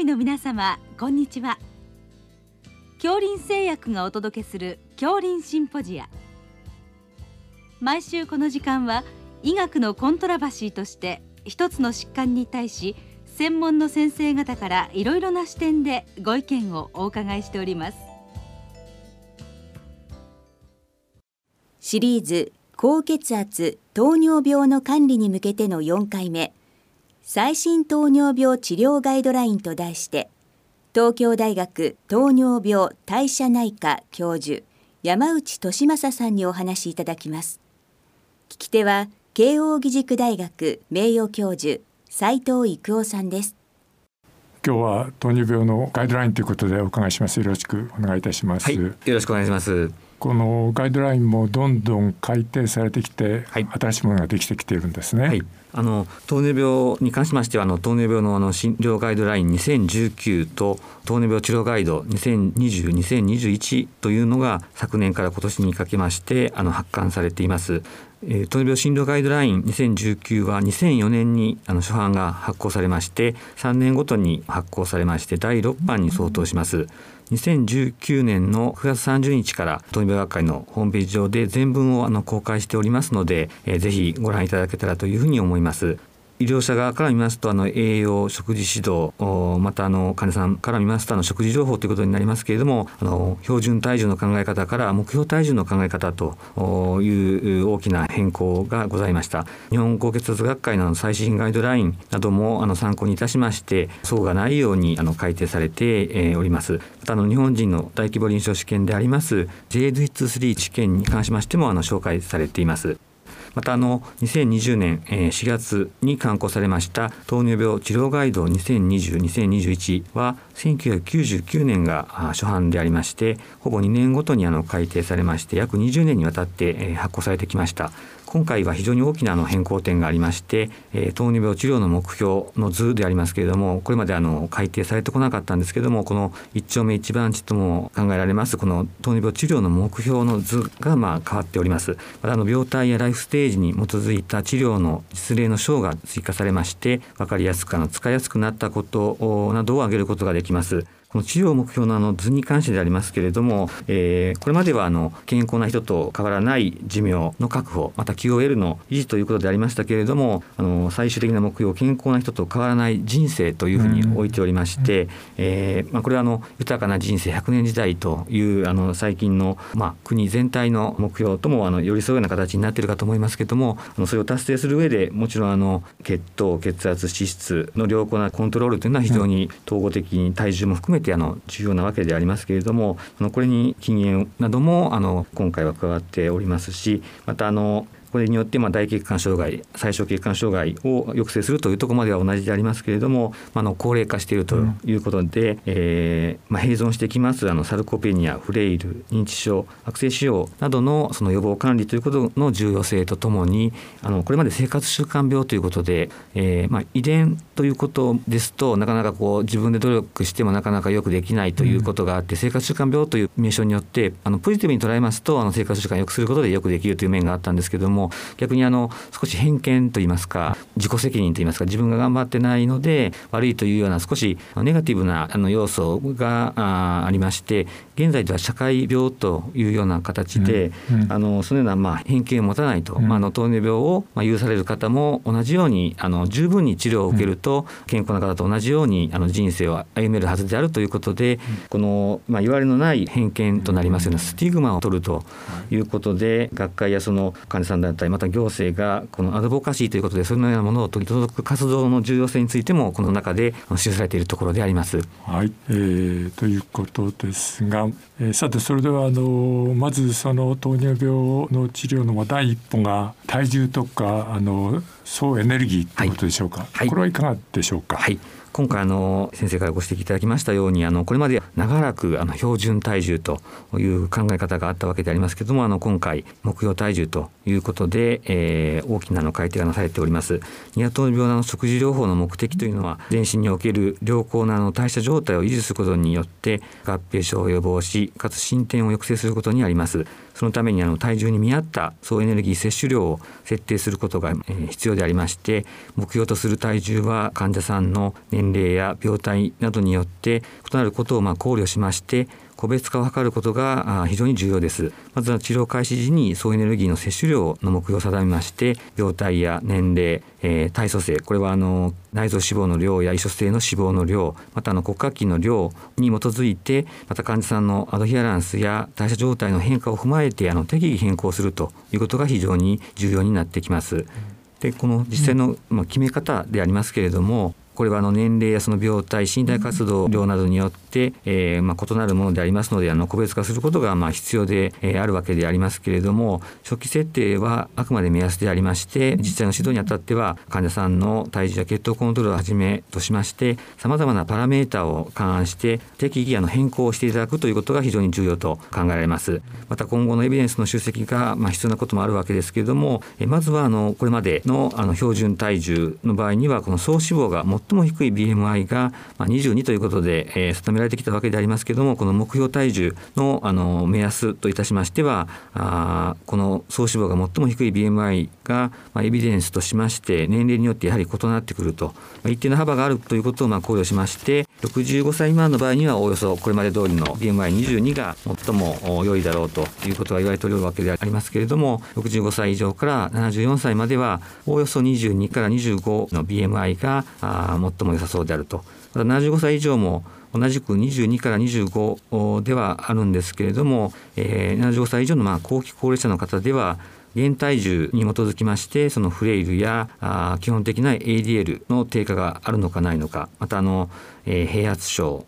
医の皆様こんにちは。恐林製薬がお届けする恐林シンポジア。毎週この時間は医学のコントラバシーとして一つの疾患に対し専門の先生方からいろいろな視点でご意見をお伺いしております。シリーズ高血圧糖尿病の管理に向けての4回目。最新糖尿病治療ガイドラインと題して東京大学糖尿病代謝内科教授山内俊正さんにお話しいただきます。聞き手は慶應義塾大学名誉教授斉藤育夫さんです。今日は糖尿病のガイドラインということでお伺いします。よろしくお願いいたします、はい、よろしくお願いしますこのガイドラインもどんどん改定されてきて、はい、新しいものができてきているんですね。はいあの糖尿病に関しましてはあの糖尿病のあの診療ガイドライン2019と糖尿病治療ガイド2020-2021というのが昨年から今年にかけましてあの発刊されています。えー、糖尿病診療ガイドライン2019は2004年にあの初版が発行されまして3年ごとに発行されまして第6版に相当します。2019年の9月30日から糖尿病学会のホームページ上で全文をあの公開しておりますので、えー、ぜひご覧いただけたらというふうに思います。医療者側から見ますとあの栄養食事指導またあの患者さんから見ますとあの食事情報ということになりますけれどもあの標準体重の考え方から目標体重の考え方という大きな変更がございました。日本高血圧学会の最新ガイドラインなどもあの参考にいたしまして層がないようにあの改定されております。またあの日本人の大規模臨床試験であります JD23 試験に関しましてもあの紹介されています。またあの2020年4月に刊行されました糖尿病治療ガイド2020-2021は1999年が初版でありましてほぼ2年ごとにあの改定されまして約20年にわたって発行されてきました。今回は非常に大きなあの変更点がありまして、え、糖尿病治療の目標の図でありますけれどもこれまであの改定されてこなかったんですけどもこの一丁目一番地とも考えられますこの糖尿病治療の目標の図がまあ変わっております。またあの病態やライフステージに基づいた治療の実例の章が追加されまして分かりやすくあの使いやすくなったことなどを挙げることができます。この治療目標のあの図に関してでありますけれども、えー、これまではあの健康な人と変わらない寿命の確保また QOL の維持ということでありましたけれどもあの最終的な目標健康な人と変わらない人生というふうに置いておりまして、うん、えー、まあ、これはあの豊かな人生100年時代というあの最近の、まあ、国全体の目標ともあの寄り添うような形になっているかと思いますけれどもあのそれを達成する上でもちろんあの血糖血圧脂質の良好なコントロールというのは非常に統合的に体重も含めてあの重要なわけでありますけれどもこれに禁煙などもあの今回は加わっておりますしまたあのこれによってまあ大血管障害最小血管障害を抑制するというところまでは同じでありますけれども、まあ、の高齢化しているということで、うん、えー、まあ、併存してきますあのサルコペニアフレイル認知症悪性腫瘍などのその予防管理ということの重要性とともにあのこれまで生活習慣病ということで、えー、まあ、遺伝ということですとなかなかこう自分で努力してもなかなかよくできないということがあって、うん、生活習慣病という名称によってあのポジティブに捉えますとあの生活習慣を良くすることでよくできるという面があったんですけどもも逆にあの少し偏見といいますか自己責任といいますか自分が頑張ってないので悪いというような少しネガティブなあの要素がありまして現在では社会病というような形で、うんうん、あのそのようなまあ偏見を持たないと、うん、まあ、の糖尿病をまあ有される方も同じようにあの十分に治療を受けると、健康な方と同じようにあの人生を歩めるはずであるということで、この、まあ、言われのない偏見となりますようなスティグマを取るとい。うことで、学会やその患者さん団体また行政がこのアドボカシーということでそのようなものを取り届く活動の重要性についてもこの中で記されているところであります。はい、えー、ということですが、えー、さてそれではあのまずその糖尿病の治療の第一歩が体重とかあの総エネルギーということでしょうか、はい、これはいかがでしょうか？はい今回あの先生からご指摘いただきましたようにあのこれまで長らくあの標準体重という考え方があったわけでありますけどもあの今回目標体重ということで、えー、大きなの改定がなされております。ニワトリ病の食事療法の目的というのは全身における良好なの代謝状態を維持することによって合併症を予防しかつ進展を抑制することにあります。そのためにあの体重に見合った総エネルギー摂取量を設定することが必要でありまして目標とする体重は患者さんの年年齢や病態などによって異なることをま考慮しまして個別化を図ることが非常に重要ですまずは治療開始時に総エネルギーの摂取量の目標を定めまして病態や年齢、えー、体組成これはあの内臓脂肪の量や異所性の脂肪の量またあの骨格筋の量に基づいてまた患者さんのアドヒアランスや代謝状態の変化を踏まえてあの適宜変更するということが非常に重要になってきます。でこの実際の、まあ、決め方でありますけれどもこれはあの年齢やその病態身体活動量などによって、えー、まあ異なるものでありますのであの個別化することがまあ必要で、えー、あるわけでありますけれども初期設定はあくまで目安でありまして実際の指導にあたっては患者さんの体重や血糖コントロールをはじめとしましてさまざまなパラメータを勘案して適宜あの変更していただくということが非常に重要と考えられます。また今後のエビデンスの集積がまあ必要なこともあるわけですけれども、えー、まずはあのこれまでのあの標準体重の場合にはこの総脂肪が最も低い BMI が22ということで、えー、定められてきたわけでありますけれどもこの目標体重のあの目安といたしましてはあこの総脂肪が最も低い BMI が、まあ、エビデンスとしまして年齢によってやはり異なってくると、まあ、一定の幅があるということをまあ考慮しまして65歳未満の場合にはおおよそこれまで通りの BMI22 が最も良いだろうということが言われておるわけでありますけれども65歳以上から74歳まではおおよそ22から25の BMI があ最も良さそうであると。また75歳以上も同じく22から25ではあるんですけれども、えー、75歳以上のまあ後期高齢者の方では現体重に基づきましてそのフレイルや基本的な ADL の低下があるのかないのかまたあの、えー、平圧症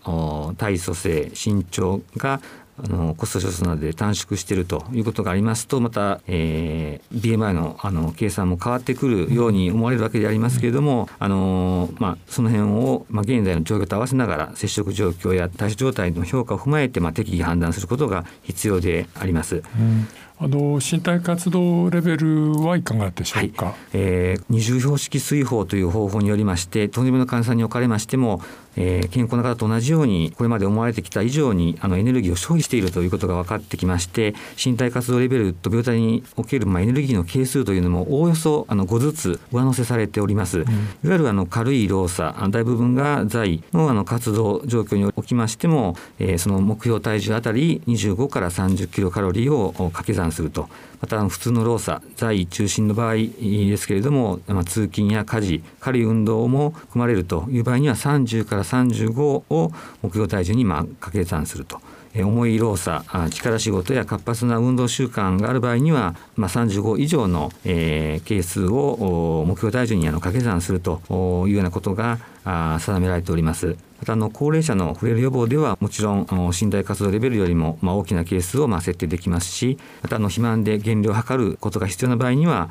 体組成身長があのコスト調査などで短縮しているということがありますとまた、えー、BMI のあの計算も変わってくるように思われるわけでありますけれども、あのまあ、その辺を、まあ、現在の状況と合わせながら接触状況や対処状態の評価を踏まえて、まあ、適宜判断することが必要であります。うんあの身体活動レベルはいかがでしょうか、はい、えー、二重標識水法という方法によりまして糖尿病の患者さんにおかれましてもえー、健康な方と同じようにこれまで思われてきた以上にあのエネルギーを消費しているということが分かってきまして身体活動レベルと病態における、まあ、エネルギーの係数というのもおおよそあの5ずつ上乗せされております、うん、いわゆるあの軽い労作大部分が在のあの活動状況におきましても、えー、その目標体重あたり25から30キロカロリーを掛け算するとまた普通の労作在位中心の場合ですけれども、まあ、通勤や家事軽い運動も含まれるという場合には30から35を目標体重にまあ掛け算すると。重い労作力仕事や活発な運動習慣がある場合には、まあ、35以上の、えー、係数を目標体重にあの掛け算するというようなことが定められております。またあの高齢者のフレイル予防ではもちろん身体活動レベルよりもまあ大きなケースをまあ設定できますしまたあの肥満で減量を図ることが必要な場合には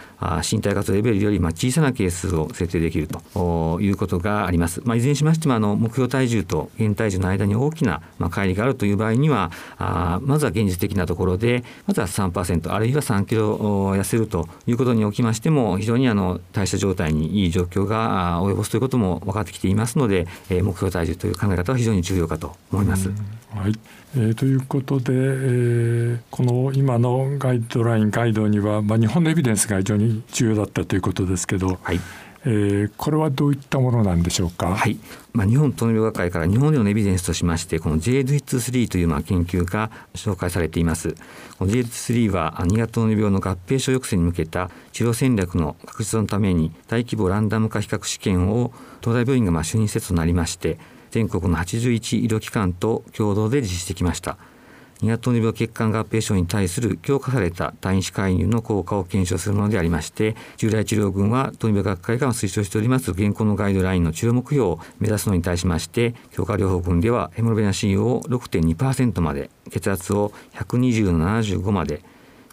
身体活動レベルよりまあ小さなケースを設定できるということがあります。まあ、いずれにしましてもあの目標体重と現体重の間に大きなまあ乖離があるという場合にはあまずは現実的なところでまずは3%あるいは3キロ痩せるということにおきましても非常にあの代謝状態にいい状況が及ぼすということも分かってきていますので、えー、目標体重という考え方は非常に重要かと思います。はい、えー、ということで、えー、この今のガイドラインガイドには、まあ、日本のエビデンスが非常に重要だったということですけど、はいえー、これはどういったものなんでしょうか？はい、まあ、日本糖尿病学会から日本でのエビデンスとしましてこの JD3 というまあ研究が紹介されています。この JD3 は2型糖尿病の合併症抑制に向けた治療戦略の確実のために大規模ランダム化比較試験を東大病院がまあ主任施設となりまして全国の81医療機関と共同で実施してきました。2型糖尿病血管合併症に対する強化された単位子介入の効果を検証するものでありまして従来治療群は糖尿病学会が推奨しております現行のガイドラインの治療目標を目指すのに対しまして強化療法群ではヘモロベナ C を6.2%まで血圧を120の75まで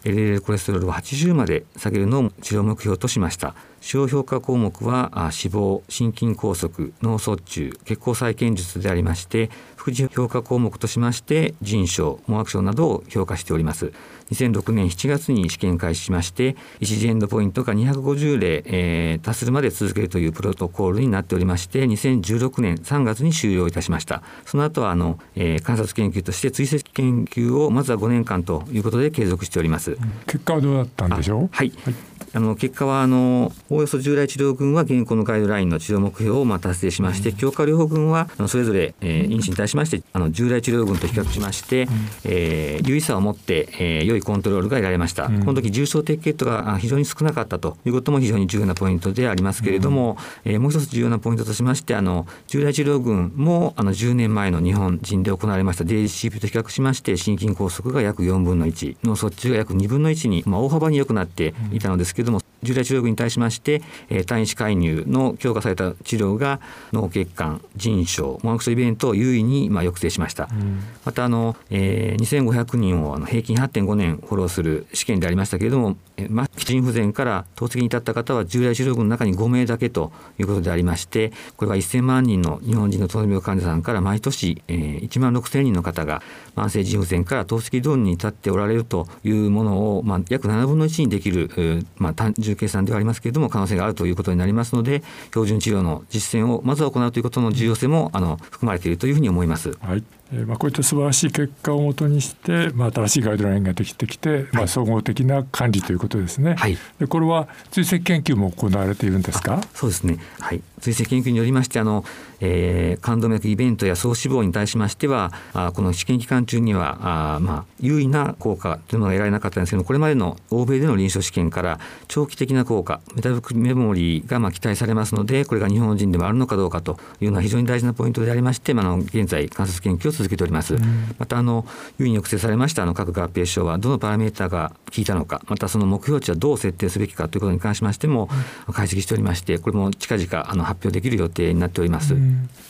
LDL コレステロールを80まで下げるのを治療目標としました。使用評価項目は脂肪心筋梗塞脳卒中血行再建術でありまして副次評価項目としまして腎症網膜症などを評価しております。2006年7月に試験開始しまして一次エンドポイントが250例、えー、達するまで続けるというプロトコールになっておりまして2016年3月に終了いたしました。その後はあの、えー、観察研究として追跡研究をまずは5年間ということで継続しております、結果はどうだったんでしょう？はい、はい、あの結果はあのおおよそ従来治療群は現行のガイドラインの治療目標をまあ達成しまして、強化療法群はあのそれぞれ、えー、因子に対しましてあの従来治療群と比較しまして、えー、有意差を持って、えー、良いコントロールが得られました、この時重症低血糖が非常に少なかったということも非常に重要なポイントでありますけれども、えー、もう一つ重要なポイントとしましてあの従来治療群もあの10年前の日本人で行われました DHCP と比較しまして心筋梗塞が約4分の1脳卒中が約2分の1に、まあ、大幅に良くなっていたのですけれども従来治療群に対しまして、えー、単一介入の強化された治療が脳血管腎症モノクソイベントを優位にまあ抑制しました、うん、またあの、えー、2500人をあの平均8.5年フォローする試験でありましたけれども末期腎不全から透析に至った方は従来治療群の中に5名だけということでありましてこれは1000万人の日本人の糖尿病患者さんから毎年、えー、1万6000人の方が慢性腎不全から透析導入に至っておられるというものを、まあ、約7分の1にできる、まあ、単純重計算ではありますけれども可能性があるということになりますので標準治療の実践をまずは行うということの重要性もあの含まれているというふうに思います。はいえまあ、こういった素晴らしい結果をもとにして、まあ、新しいガイドラインができてきて、まあ、総合的な管理ということですね。はい、でこれは追跡研究も行われているんですか？そうですね、はい、追跡研究によりましてあの、えー、冠動脈イベントや総死亡に対しましてはあこの試験期間中にはあ、まあ、優位な効果というのが得られなかったんですけどこれまでの欧米での臨床試験から長期的な効果メタボクメモリーがまあ期待されますのでこれが日本人でもあるのかどうかというのは非常に大事なポイントでありまして、まあ、の現在観察研究を続けております。またあの優位に抑制されましたあの各合併症はどのパラメータが効いたのかまたその目標値はどう設定すべきかということに関しましても解析しておりましてこれも近々あの発表できる予定になっております。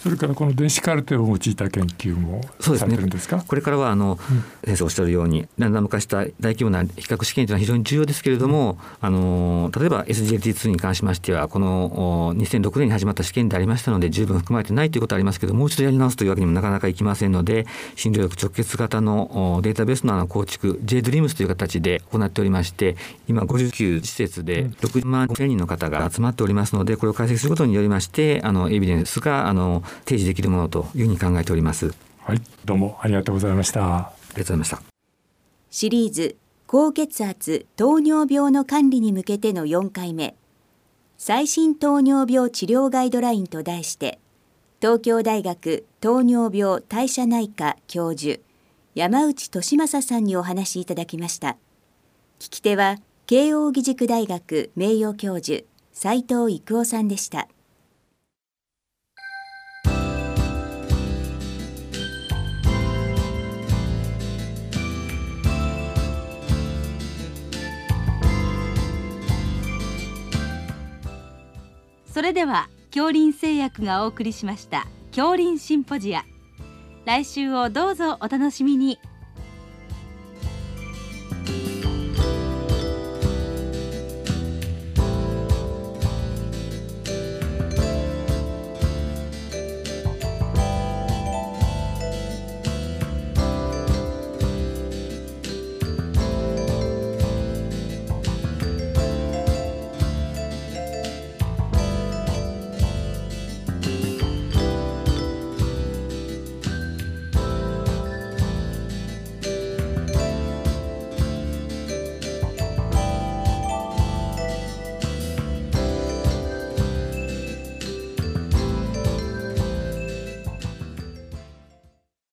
それからこの電子カルテを用いた研究もされてるんですね、これからはあの、うん、先生おっしゃるようにランダム化した大規模な比較試験というのは非常に重要ですけれども、うん、あの例えば SGLT2 に関しましてはこの2006年に始まった試験でありましたので十分含まれてないということはありますけどもう一度やり直すというわけにもなかなかいきませんので診療力直結型のデータベースの構築 JDREAMS という形で行っておりまして今59施設で6万5000人の方が集まっておりますのでこれを解析することによりましてあのエビデンスがあの提示できるものというふうに考えております。はい。どうもありがとうございました。ありがとうございました。シリーズ高血圧糖尿病の管理に向けての4回目。最新糖尿病治療ガイドラインと題して東京大学糖尿病代謝内科教授山内俊正さんにお話しいただきました聞き手は慶應義塾大学名誉教授斉藤育夫さんでした。それでは恐林製薬がお送りしました恐林シンポジア。来週をどうぞお楽しみに。